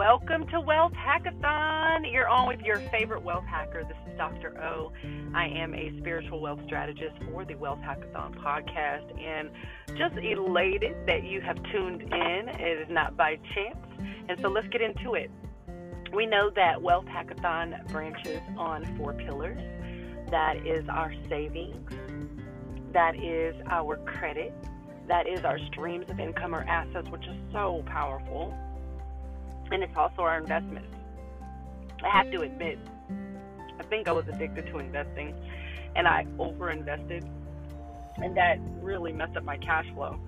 welcome to Wealth Hackathon. You're on with your favorite wealth hacker. This is Dr. O. I am a spiritual wealth strategist for the Wealth Hackathon podcast and just elated that you have tuned in. It is not by chance. And so let's get into it. We know that Wealth Hackathon branches on four pillars that is our savings, that is our credit, that is our streams of income or assets, which is so powerful and it's also our investments. I have to admit, I think I was addicted to investing and I overinvested, and that really messed up my cash flow.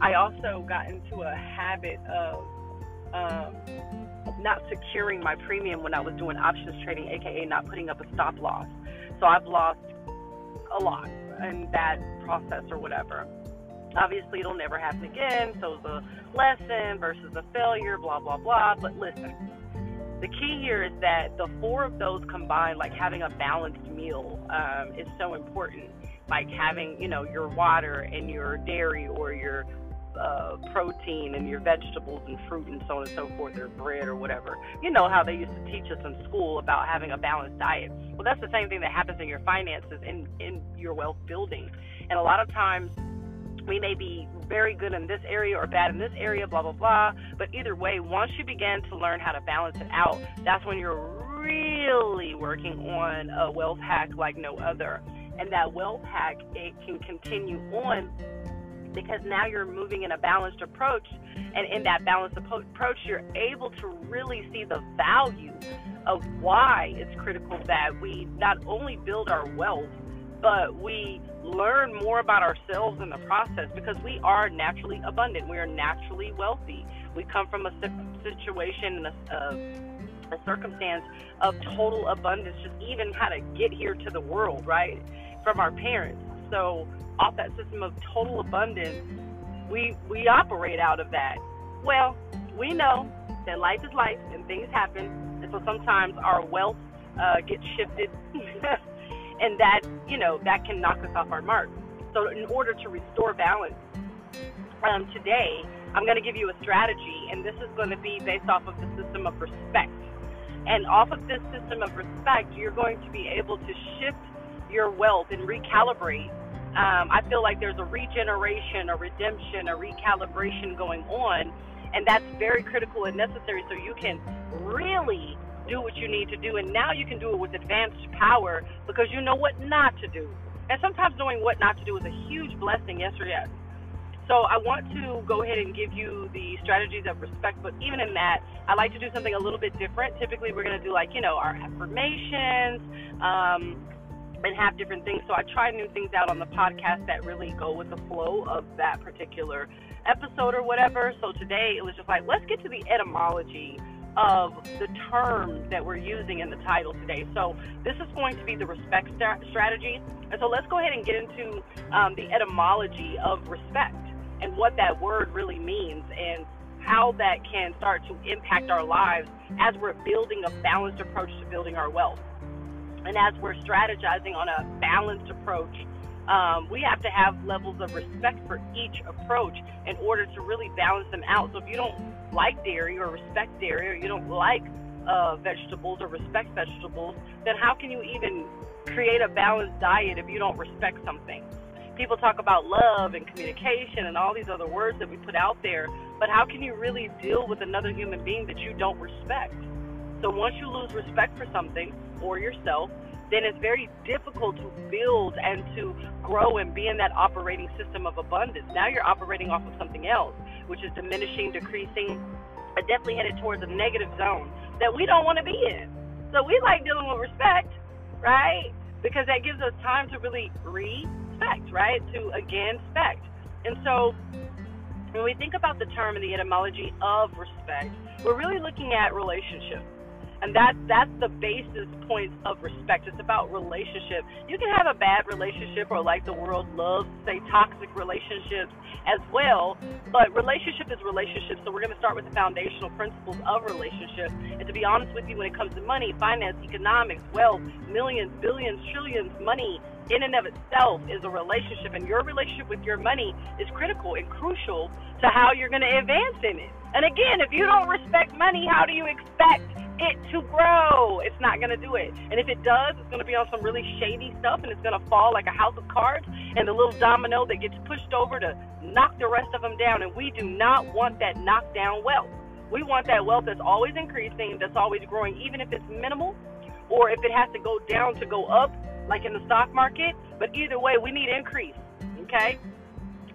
I also got into a habit of um, not securing my premium when I was doing options trading, aka not putting up a stop loss. So I've lost a lot in that process or whatever. Obviously, it'll never happen again. So a lesson versus a failure, blah, blah, blah. But listen, the key here is that the four of those combined, like having a balanced meal, um, is so important. Like having, you know, your water and your dairy or your uh, protein and your vegetables and fruit and so on and so forth, or bread or whatever. You know how they used to teach us in school about having a balanced diet. Well, that's the same thing that happens in your finances and in your wealth building. And a lot of times, we may be very good in this area or bad in this area, blah, blah, blah. But either way, once you begin to learn how to balance it out, that's when you're really working on a wealth hack like no other. And that wealth hack, it can continue on because now you're moving in a balanced approach. And in that balanced approach, you're able to really see the value of why it's critical that we not only build our wealth, but we learn more about ourselves in the process because we are naturally abundant. We are naturally wealthy. We come from a situation and a, a, a circumstance of total abundance, just even how to get here to the world, right? From our parents. So, off that system of total abundance, we we operate out of that. Well, we know that life is life and things happen, and so sometimes our wealth uh, gets shifted and that you know that can knock us off our mark. So in order to restore balance, um, today I'm going to give you a strategy, and this is going to be based off of the system of respect. And off of this system of respect, you're going to be able to shift your wealth and recalibrate. Um, I feel like there's a regeneration, a redemption, a recalibration going on, and that's very critical and necessary so you can really do what you need to do. And now you can do it with advanced power because you know what not to do. And sometimes knowing what not to do is a huge blessing, yes or yes. So I want to go ahead and give you the strategies of respect, but even in that, I like to do something a little bit different. Typically, we're going to do like, you know, our affirmations um, and have different things. So I try new things out on the podcast that really go with the flow of that particular episode or whatever. So today it was just like, let's get to the etymology of the term that we're using in the title today. So this is going to be the respect st- strategy. And so let's go ahead and get into um, the etymology of respect and what that word really means and how that can start to impact our lives as we're building a balanced approach to building our wealth. And as we're strategizing on a balanced approach, um, we have to have levels of respect for each approach in order to really balance them out. So if you don't like dairy or respect dairy, or you don't like uh, vegetables or respect vegetables, then how can you even create a balanced diet if you don't respect something? People talk about love and communication and all these other words that we put out there, but how can you really deal with another human being that you don't respect? So once you lose respect for something or yourself, then it's very difficult to build and to grow and be in that operating system of abundance. Now you're operating off of something else which is diminishing, decreasing, definitely headed towards a negative zone that we don't want to be in. So we like dealing with respect, right? Because that gives us time to really respect, right? To again spect. And so when we think about the term and the etymology of respect, we're really looking at relationships and that that's the basis points of respect. It's about relationship. You can have a bad relationship or like the world loves say toxic relationships as well, but relationship is relationship. So we're going to start with the foundational principles of relationship. And to be honest with you, when it comes to money, finance, economics, wealth, millions, billions, trillions, money, in and of itself is a relationship, and your relationship with your money is critical and crucial to how you're going to advance in it. And again, if you don't respect money, how do you expect it to grow? It's not going to do it. And if it does, it's going to be on some really shady stuff, and it's going to fall like a house of cards, and the little domino that gets pushed over to knock the rest of them down. And we do not want that knockdown wealth. We want that wealth that's always increasing, that's always growing, even if it's minimal or if it has to go down to go up, like in the stock market. But either way, we need increase. Okay?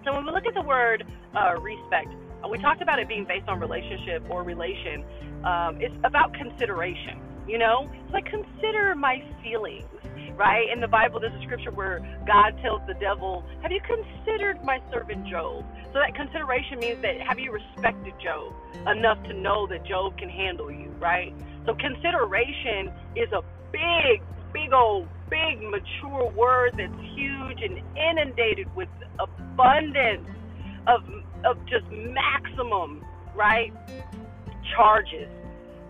So when we look at the word uh, respect, uh, we talked about it being based on relationship or relation. Um, it's about consideration. You know, it's like consider my feelings, right? In the Bible, there's a scripture where God tells the devil, "Have you considered my servant Job?" So that consideration means that have you respected Job enough to know that Job can handle you, right? So consideration is a big, big old, big mature word that's huge and inundated with abundance of of just maximum, right? Charges.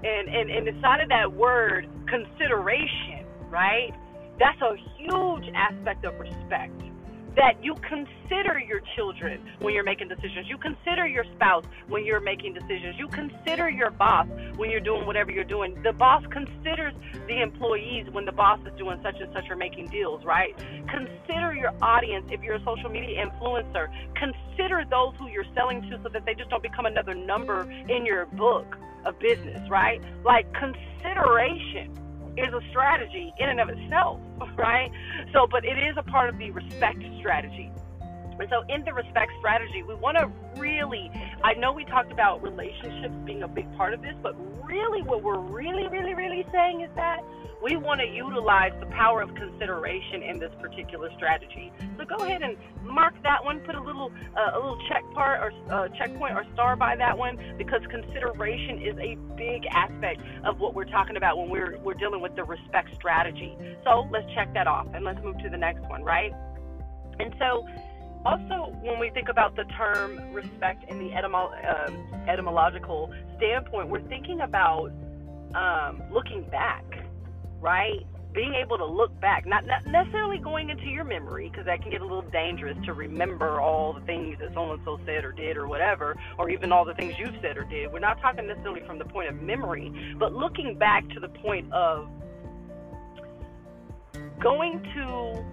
And and, and inside of that word, consideration, right? That's a huge aspect of respect that you consider your children when you're making decisions. You consider your spouse when you're making decisions. You consider your boss when you're doing whatever you're doing. The boss considers the employees when the boss is doing such and such or making deals, right? Consider your audience if you're a social media influencer. Consider those who you're selling to so that they just don't become another number in your book of business, right? Like consideration is a strategy in and of itself, right? So, but it is a part of the respect strategy. And so, in the respect strategy, we want to really, I know we talked about relationships being a big part of this, but really, what we're really, really, really saying is that we want to utilize the power of consideration in this particular strategy. So go ahead and mark that one, put a little uh, a little check part or uh, checkpoint or star by that one because consideration is a big aspect of what we're talking about when we're we're dealing with the respect strategy. So let's check that off and let's move to the next one, right? And so also, when we think about the term respect in the etymo- um, etymological standpoint, we're thinking about um, looking back right? Being able to look back, not, not necessarily going into your memory, because that can get a little dangerous to remember all the things that so and so said or did or whatever, or even all the things you've said or did. We're not talking necessarily from the point of memory, but looking back to the point of going to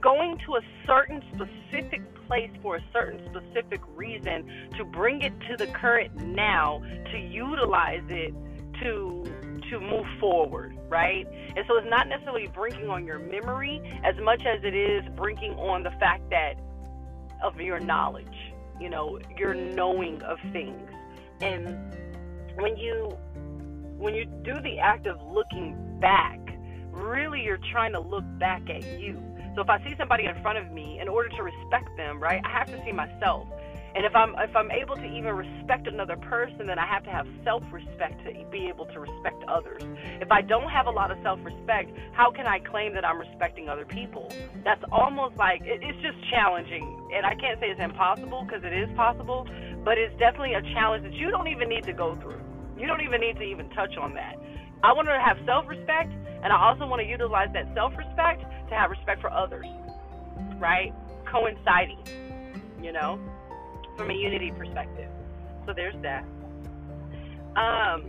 going to a certain specific place for a certain specific reason to bring it to the current now to utilize it to to move forward, right? And so it's not necessarily bringing on your memory as much as it is bringing on the fact that of your knowledge, you know, your knowing of things. And when you when you do the act of looking back, really you're trying to look back at you. So if I see somebody in front of me, in order to respect them, right, I have to see myself. And if I'm if I'm able to even respect another person, then I have to have self-respect to be able to respect others. If I don't have a lot of self-respect, how can I claim that I'm respecting other people? That's almost like it, it's just challenging. And I can't say it's impossible because it is possible, but it's definitely a challenge that you don't even need to go through. You don't even need to even touch on that. I want to have self-respect, and I also want to utilize that self-respect to have respect for others. Right? Coinciding. You know? from a unity perspective. So there's that. Um,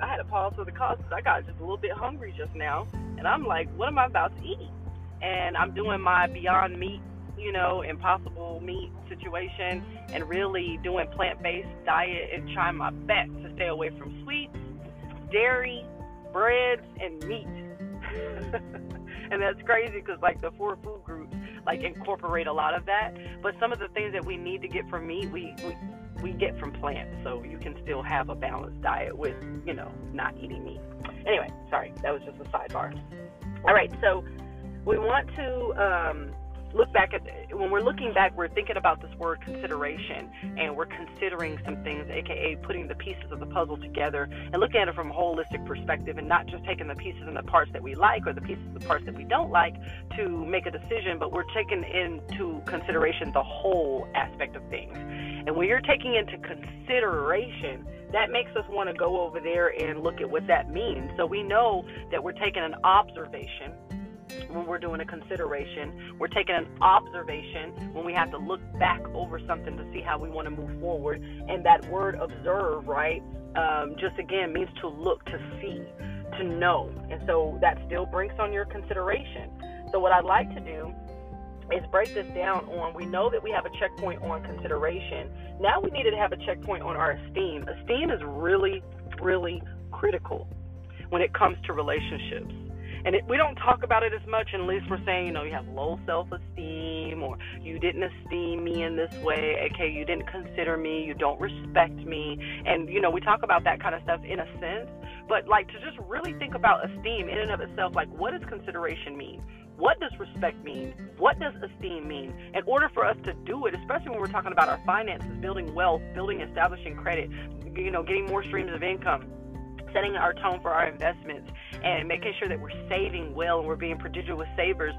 I had to pause for the cause because I got just a little bit hungry just now, and I'm like, what am I about to eat? And I'm doing my Beyond Meat, you know, Impossible Meat situation, and really doing plant-based diet and trying my best to stay away from sweets, dairy, breads, and meat. and that's crazy because like the four food groups like incorporate a lot of that. But some of the things that we need to get from meat, we, we we get from plants, so you can still have a balanced diet with you know not eating meat. Anyway, sorry, that was just a sidebar. All right, so we want to um, look back at when we're looking back, we're thinking about this word consideration, and we're considering some things, aka putting the pieces of the puzzle together and looking at it from a holistic perspective, and not just taking the pieces and the parts that we like or the pieces and the parts that we don't like to make a decision, but we're taking into consideration the whole aspect of things. And when you're taking into consideration, that makes us want to go over there and look at what that means. So we know that we're taking an observation when we're doing a consideration. We're taking an observation when we have to look back over something to see how we want to move forward. And that word observe, right, um, just again means to look, to see, to know. And so that still brings on your consideration. So, what I'd like to do is break this down on we know that we have a checkpoint on consideration. Now we needed to have a checkpoint on our esteem. Esteem is really, really critical when it comes to relationships. And it, we don't talk about it as much unless we're saying, you know, you have low self esteem or you didn't esteem me in this way, okay, you didn't consider me, you don't respect me. And, you know, we talk about that kind of stuff in a sense. But, like, to just really think about esteem in and of itself, like, what does consideration mean? What does respect mean? What does esteem mean? In order for us to do it, especially when we're talking about our finances, building wealth, building, establishing credit, you know, getting more streams of income, setting our tone for our investments, and making sure that we're saving well and we're being prodigious savers,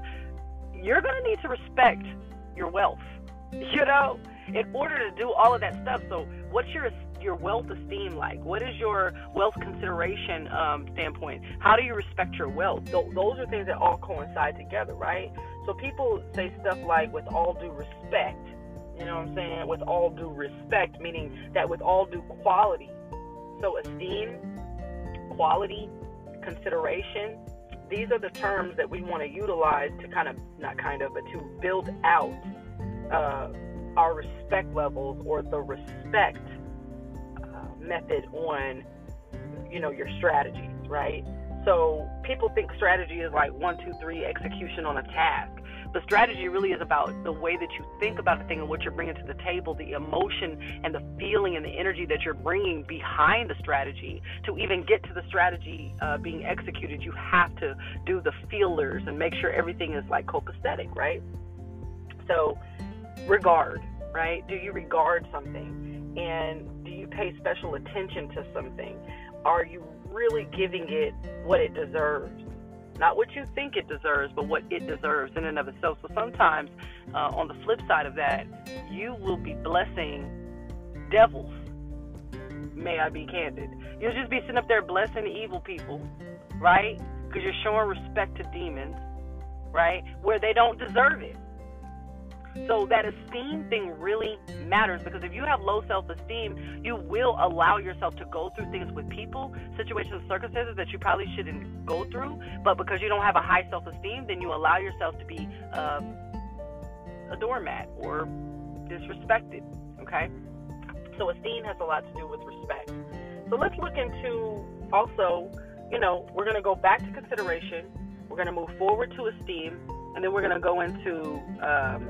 you're going to need to respect your wealth. You know, in order to do all of that stuff. So, what's your your wealth esteem like? What is your wealth consideration um, standpoint? How do you respect your wealth? Th- those are things that all coincide together, right? So people say stuff like, with all due respect, you know what I'm saying? With all due respect, meaning that with all due quality. So esteem, quality, consideration, these are the terms that we want to utilize to kind of, not kind of, but to build out uh, our respect levels or the respect method on you know your strategies right? So people think strategy is like one two three execution on a task but strategy really is about the way that you think about the thing and what you're bringing to the table the emotion and the feeling and the energy that you're bringing behind the strategy to even get to the strategy uh, being executed you have to do the feelers and make sure everything is like copacetic right so regard right do you regard something and do you pay special attention to something? Are you really giving it what it deserves? Not what you think it deserves, but what it deserves in and of itself. So sometimes, uh, on the flip side of that, you will be blessing devils. May I be candid? You'll just be sitting up there blessing evil people, right? Because you're showing respect to demons, right? Where they don't deserve it. So that esteem thing really matters because if you have low self-esteem, you will allow yourself to go through things with people, situations, circumstances that you probably shouldn't go through. But because you don't have a high self-esteem, then you allow yourself to be uh, a doormat or disrespected. Okay. So esteem has a lot to do with respect. So let's look into also, you know, we're going to go back to consideration. We're going to move forward to esteem, and then we're going to go into um,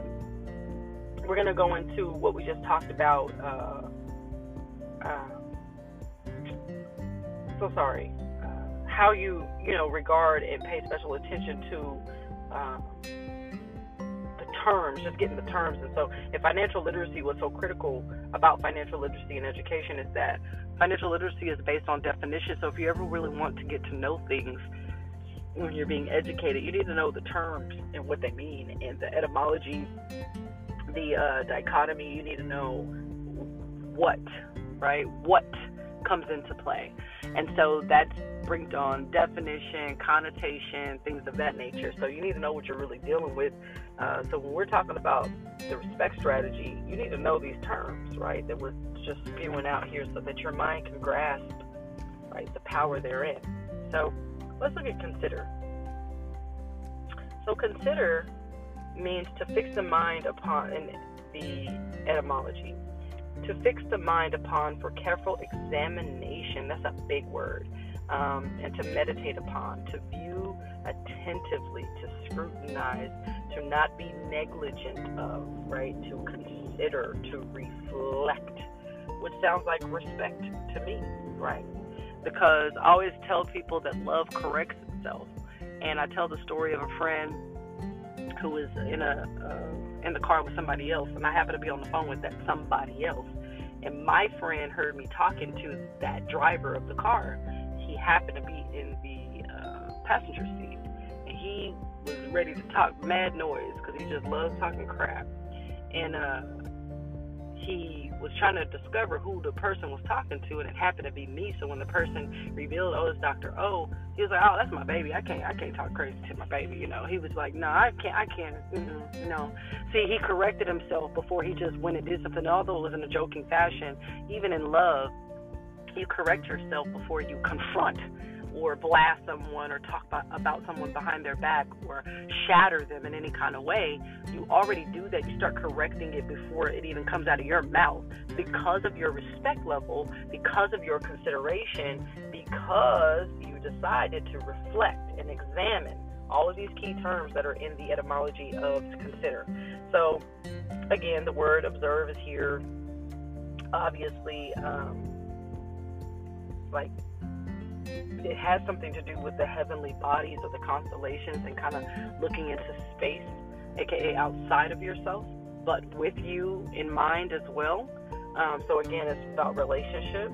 we're to go into what we just talked about. Uh, uh, so sorry. Uh, how you, you know, regard and pay special attention to um, the terms, just getting the terms. And so, if financial literacy was so critical about financial literacy and education, is that financial literacy is based on definition. So, if you ever really want to get to know things, when you're being educated, you need to know the terms and what they mean and the etymology the uh, dichotomy, you need to know what, right? What comes into play. And so that brings on definition, connotation, things of that nature. So you need to know what you're really dealing with. Uh, so when we're talking about the respect strategy, you need to know these terms, right? That we're just spewing out here so that your mind can grasp, right, the power therein. So let's look at consider. So consider means to fix the mind upon in the etymology. To fix the mind upon for careful examination, that's a big word, um, and to meditate upon, to view attentively, to scrutinize, to not be negligent of, right? To consider, to reflect, which sounds like respect to me, right? Because I always tell people that love corrects itself. And I tell the story of a friend who was in a uh, in the car with somebody else, and I happened to be on the phone with that somebody else. And my friend heard me talking to that driver of the car. He happened to be in the uh, passenger seat, and he was ready to talk mad noise because he just loves talking crap. And uh, he was trying to discover who the person was talking to, and it happened to be me. So when the person revealed, oh, it's Dr. O, he was like, oh, that's my baby. I can't, I can't talk crazy to my baby. You know, he was like, no, I can't, I can't. Mm-mm, no. See, he corrected himself before he just went and did something. Although it was in a joking fashion, even in love, you correct yourself before you confront or blast someone or talk about, someone behind their back or shatter them in any kind of way, you already do that. You start correcting it before it even comes out of your mouth because of your respect level, because of your consideration, because you decided to reflect and examine all of these key terms that are in the etymology of consider. So, again, the word observe is here. Obviously, um, like it has something to do with the heavenly bodies of the constellations and kind of looking into space, aka outside of yourself, but with you in mind as well. Um, so again, it's about relationship,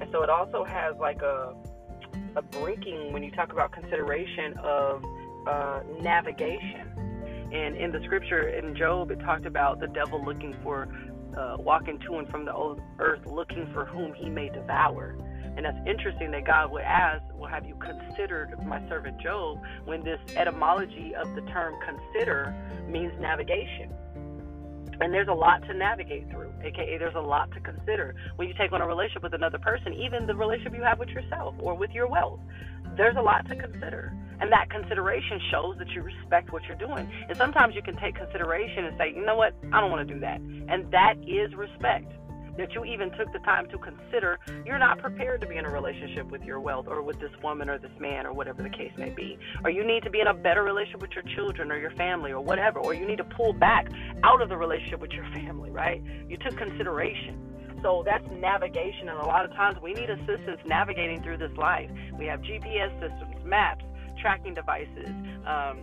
and so it also has like a a brinking when you talk about consideration of uh, navigation. And in the scripture in Job, it talked about the devil looking for, uh, walking to and from the earth, looking for whom he may devour. And that's interesting that God would ask, Well, have you considered my servant Job? When this etymology of the term consider means navigation. And there's a lot to navigate through, aka there's a lot to consider. When you take on a relationship with another person, even the relationship you have with yourself or with your wealth, there's a lot to consider. And that consideration shows that you respect what you're doing. And sometimes you can take consideration and say, you know what, I don't want to do that. And that is respect that you even took the time to consider you're not prepared to be in a relationship with your wealth or with this woman or this man or whatever the case may be. Or you need to be in a better relationship with your children or your family or whatever. Or you need to pull back out of the relationship with your family, right? You took consideration. So that's navigation, and a lot of times we need assistance navigating through this life. We have GPS systems, maps, tracking devices, um,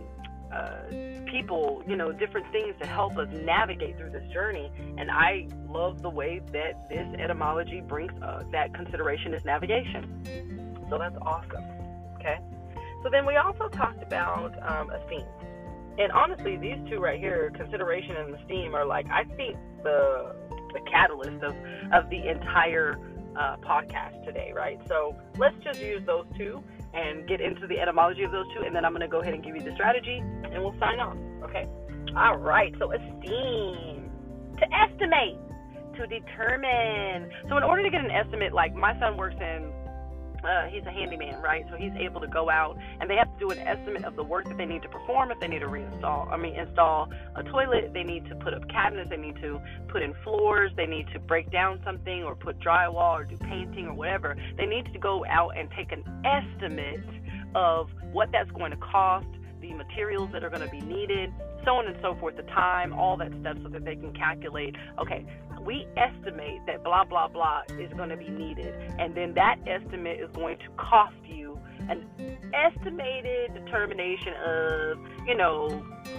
uh, people, you know, different things to help us navigate through this journey. And I love the way that this etymology brings uh, that consideration is navigation. So that's awesome. Okay. So then we also talked about um, esteem. And honestly, these two right here, consideration and esteem, are like I think the the catalyst of of the entire uh, podcast today, right? So let's just use those two and get into the etymology of those two, and then I'm going to go ahead and give you the strategy, and we'll sign off. Okay. All right. So esteem to estimate, to determine. So in order to get an estimate, like my son works in uh, he's a handyman, right? So he's able to go out and they have to do an estimate of the work that they need to perform. If they need to reinstall, I mean, install a toilet, they need to put up cabinets, they need to put in floors, they need to break down something or put drywall or do painting or whatever. They need to go out and take an estimate of what that's going to cost, the materials that are going to be needed, so on and so forth, the time, all that stuff, so that they can calculate, okay, we estimate that blah, blah, blah is going to be needed. And then that estimate is going to cost you an estimated determination of, you know,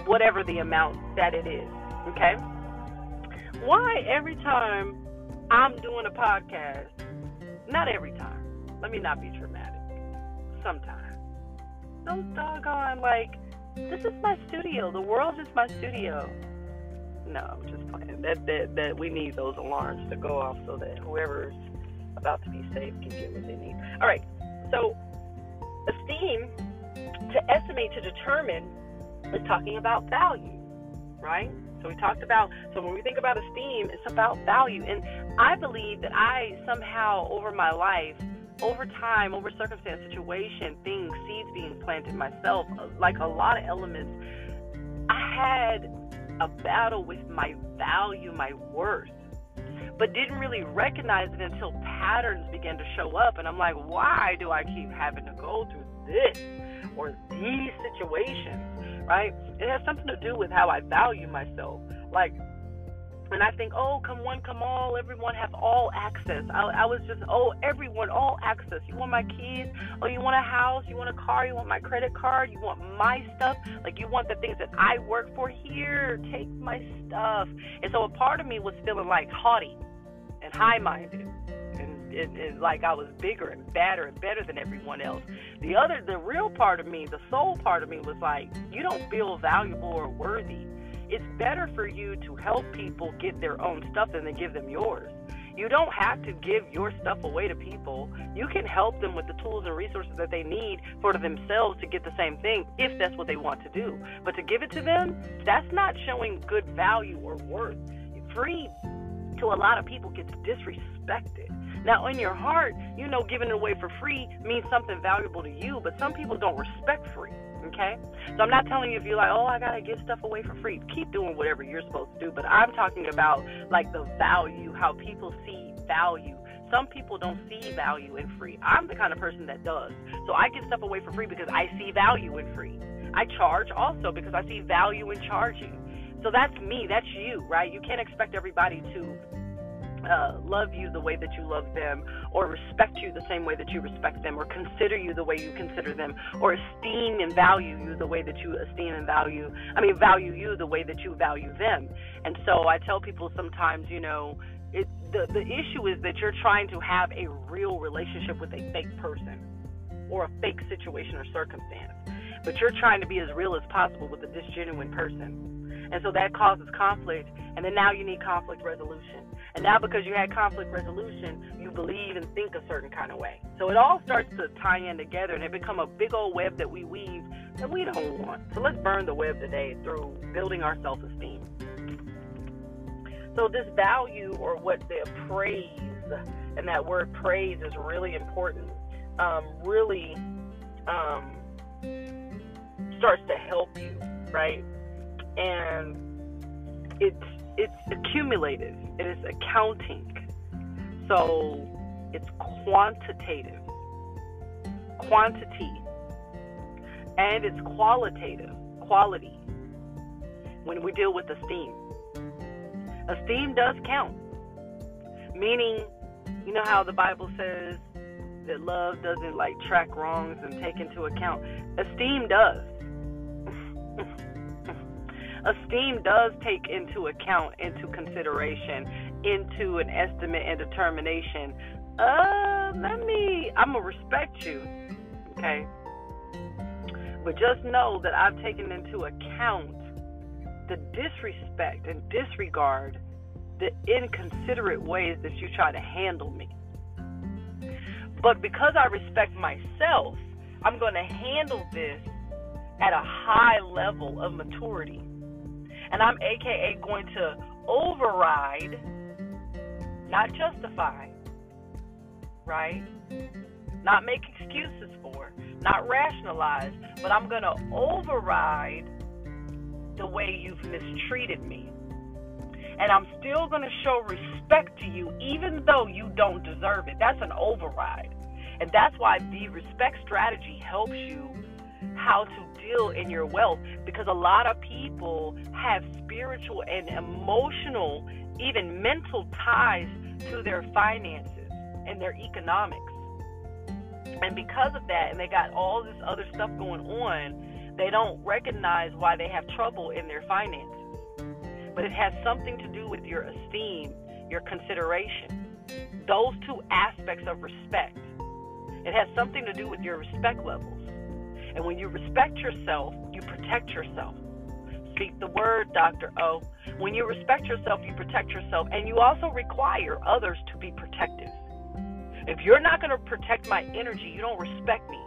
whatever the amount that it is. Okay? Why every time I'm doing a podcast, not every time, let me not be dramatic, sometimes, those doggone, like, this is my studio. The world is my studio. No, I'm just playing. That, that that we need those alarms to go off so that whoever's about to be safe can get what they need. All right. So esteem to estimate to determine is talking about value, right? So we talked about so when we think about esteem, it's about value. And I believe that I somehow over my life over time, over circumstance, situation, things, seeds being planted myself, uh, like a lot of elements, I had a battle with my value, my worth, but didn't really recognize it until patterns began to show up. And I'm like, why do I keep having to go through this or these situations, right? It has something to do with how I value myself. Like, and I think, oh, come one, come all, everyone have all access. I, I was just, oh, everyone, all access. You want my keys? Oh, you want a house? You want a car? You want my credit card? You want my stuff? Like, you want the things that I work for? Here, take my stuff. And so a part of me was feeling like haughty and high minded. And it, it, like I was bigger and badder and better than everyone else. The other, the real part of me, the soul part of me was like, you don't feel valuable or worthy It's better for you to help people get their own stuff than to give them yours. You don't have to give your stuff away to people. You can help them with the tools and resources that they need for themselves to get the same thing if that's what they want to do. But to give it to them, that's not showing good value or worth. Free to a lot of people gets disrespected. Now, in your heart, you know giving it away for free means something valuable to you, but some people don't respect free. Okay? So I'm not telling you if you're like, oh, I gotta give stuff away for free. Keep doing whatever you're supposed to do. But I'm talking about like the value, how people see value. Some people don't see value in free. I'm the kind of person that does. So I give stuff away for free because I see value in free. I charge also because I see value in charging. So that's me, that's you, right? You can't expect everybody to uh, love you the way that you love them, or respect you the same way that you respect them, or consider you the way you consider them, or esteem and value you the way that you esteem and value, I mean, value you the way that you value them. And so I tell people sometimes, you know, it, the, the issue is that you're trying to have a real relationship with a fake person or a fake situation or circumstance. But you're trying to be as real as possible with a disgenuine person. And so that causes conflict. And then now you need conflict resolution. And now because you had conflict resolution, you believe and think a certain kind of way. So it all starts to tie in together and it become a big old web that we weave that we don't want. So let's burn the web today through building our self-esteem. So this value or what the praise, and that word praise is really important, um, really um, starts to help you, right? And it's it's accumulative. It is accounting. So it's quantitative, quantity, and it's qualitative, quality. When we deal with esteem, esteem does count. Meaning, you know how the Bible says that love doesn't like track wrongs and take into account. Esteem does. esteem does take into account, into consideration, into an estimate and determination. Uh, let me, I'm going to respect you. Okay? But just know that I've taken into account the disrespect and disregard, the inconsiderate ways that you try to handle me. But because I respect myself, I'm going to handle this at a high level of maturity and I'm AKA going to override, not justify, right? Not make excuses for, not rationalize, but I'm going to override the way you've mistreated me. And I'm still going to show respect to you even though you don't deserve it. That's an override. And that's why the respect strategy helps you how to deal in your wealth because a lot of people have spiritual and emotional, even mental ties to their finances and their economics. And because of that, and they got all this other stuff going on, they don't recognize why they have trouble in their finances. But it has something to do with your esteem, your consideration. Those two aspects of respect. It has something to do with your respect levels. And when you respect yourself, you protect yourself. Speak the word, Dr. O. When you respect yourself, you protect yourself, and you also require others to be protective. If you're not going to protect my energy, you don't respect me.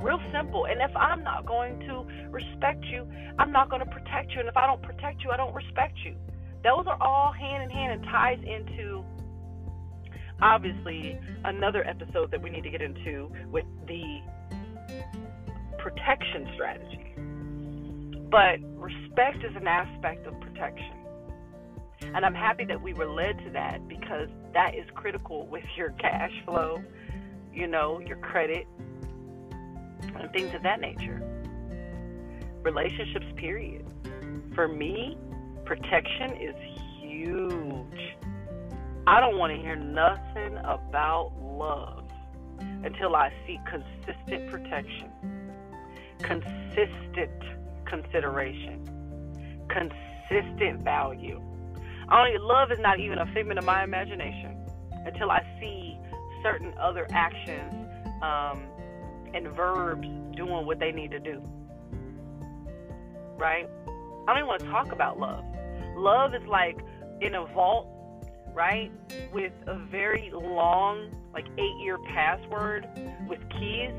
Real simple. And if I'm not going to respect you, I'm not going to protect you. And if I don't protect you, I don't respect you. Those are all hand in hand and ties into obviously another episode that we need to get into with the protection strategy. But respect is an aspect of protection. And I'm happy that we were led to that because that is critical with your cash flow, you know, your credit, and things of that nature. Relationships, period. For me, protection is huge. I don't want to hear nothing about love until I see consistent protection consistent consideration, consistent value. Only love is not even a figment of my imagination until I see certain other actions um, and verbs doing what they need to do. Right? I don't even want to talk about love. Love is like in a vault, right? With a very long, like eight year password with keys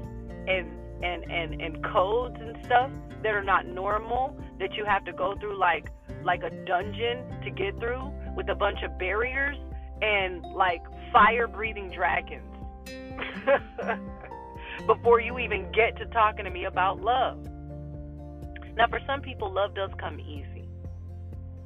and, and, and, and codes and stuff that are not normal that you have to go through like like a dungeon to get through with a bunch of barriers and like fire breathing dragons before you even get to talking to me about love. Now, for some people, love does come easy.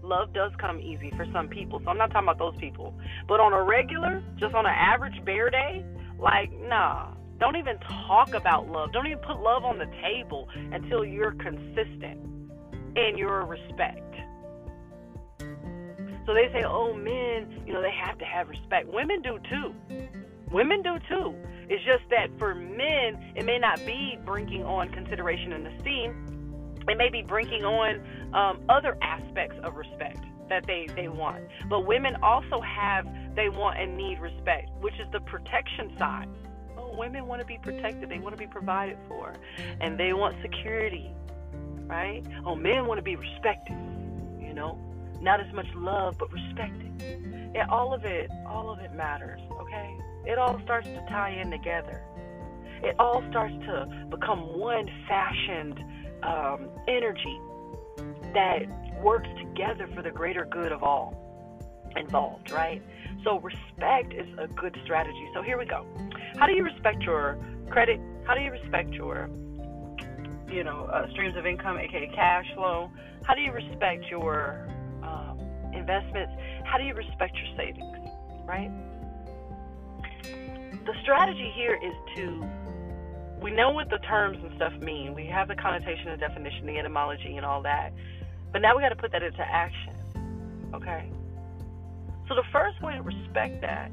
Love does come easy for some people. So I'm not talking about those people. But on a regular, just on an average bear day, like, nah. Don't even talk about love. Don't even put love on the table until you're consistent in your respect. So they say, oh, men, you know, they have to have respect. Women do too. Women do too. It's just that for men, it may not be bringing on consideration and esteem. It may be bringing on um, other aspects of respect that they, they want. But women also have, they want and need respect, which is the protection side. Women want to be protected, they want to be provided for, and they want security, right? Oh, men want to be respected, you know? not as much love, but respecting. Yeah, all of it, all of it matters, okay? It all starts to tie in together. It all starts to become one fashioned um, energy that works together for the greater good of all involved, right? So respect is a good strategy. So here we go. How do you respect your credit? How do you respect your, you know, uh, streams of income, aka cash flow? How do you respect your investments, how do you respect your savings, right? The strategy here is to, we know what the terms and stuff mean. We have the connotation and definition, the etymology, and all that. But now we got to put that into action, okay? So the first way to respect that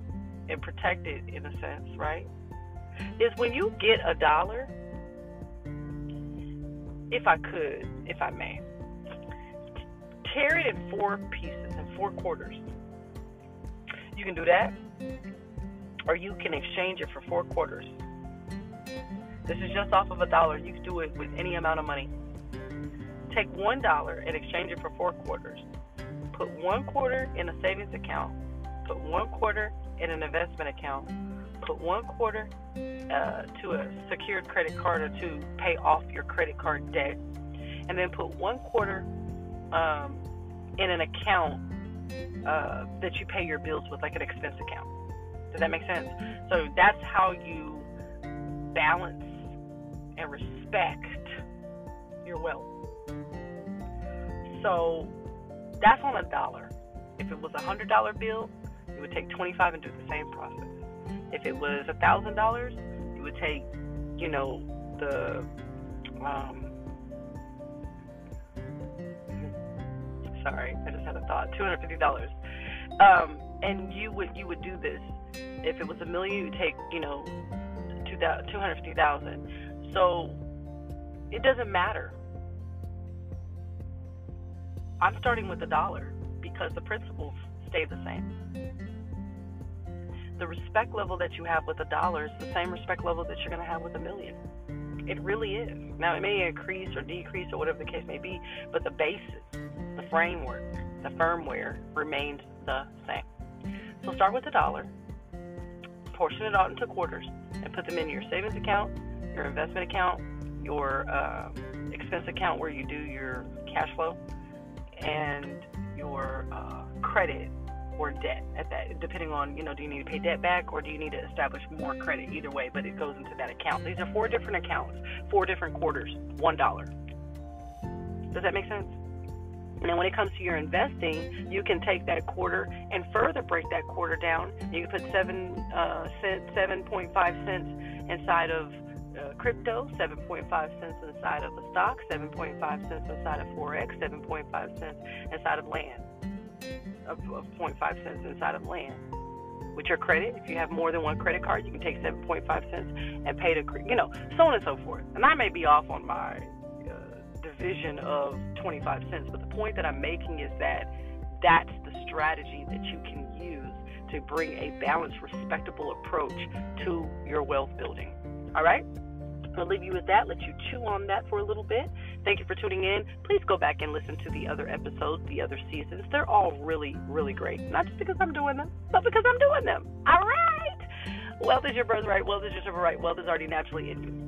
and protect it, in a sense, right, mm-hmm. is when you get a dollar, if I could, if I may, tear it in four pieces four quarters. You can do that, or you can exchange it for four quarters. This is just off of a dollar. You can do it with any amount of money. Take one dollar and exchange it for four quarters. Put one quarter in a savings account. Put one quarter in an investment account. Put one quarter uh, to a secured credit card or to pay off your credit card debt. And then put one quarter um, in an account uh, that you pay your bills with, like an expense account. Does that make sense? So that's how you balance and respect your wealth. So that's on a dollar. If it was a hundred dollar bill, you would take twenty five and do the same process. If it was a thousand dollars, you would take, you know, the um, sorry, I just had a thought. Two hundred fifty dollars. Um, and you would you would do this if it was a million. You would take you know two hundred fifty thousand. So it doesn't matter. I'm starting with a dollar because the principles stay the same. The respect level that you have with a dollar is the same respect level that you're going to have with a million. It really is. Now, it may increase or decrease or whatever the case may be, but the basis the framework, the firmware remains the same. So start with a dollar, portion it out into quarters, and put them in your savings account, your investment account, your uh, expense account where you do your cash flow, and your uh, credit or debt at that depending on you know do you need to pay debt back or do you need to establish more credit either way but it goes into that account. These are four different accounts four different quarters one dollar. Does that make sense? And when it comes to your investing, you can take that quarter and further break that quarter down. You can put seven uh, cents, seven point five cents inside of uh, crypto, 7.5 cents inside of a stock, 7.5 cents inside of forex, 7.5 cents inside of land, of, of 0.5 cents inside of land. With your credit, if you have more than one credit card, you can take 7.5 cents and pay the, you know, so on and so forth. And I may be off on my division of 25 cents. But the point that I'm making is that that's the strategy that you can use to bring a balanced, respectable approach to your wealth building. All right? I'll leave you with that, let you chew on that for a little bit. Thank you for tuning in. Please go back and listen to the other episodes, the other seasons. They're all really, really great. Not just because I'm doing them, but because I'm doing them. All right. Wealth is your birthright. Wealth is your right. Wealth is already naturally in you.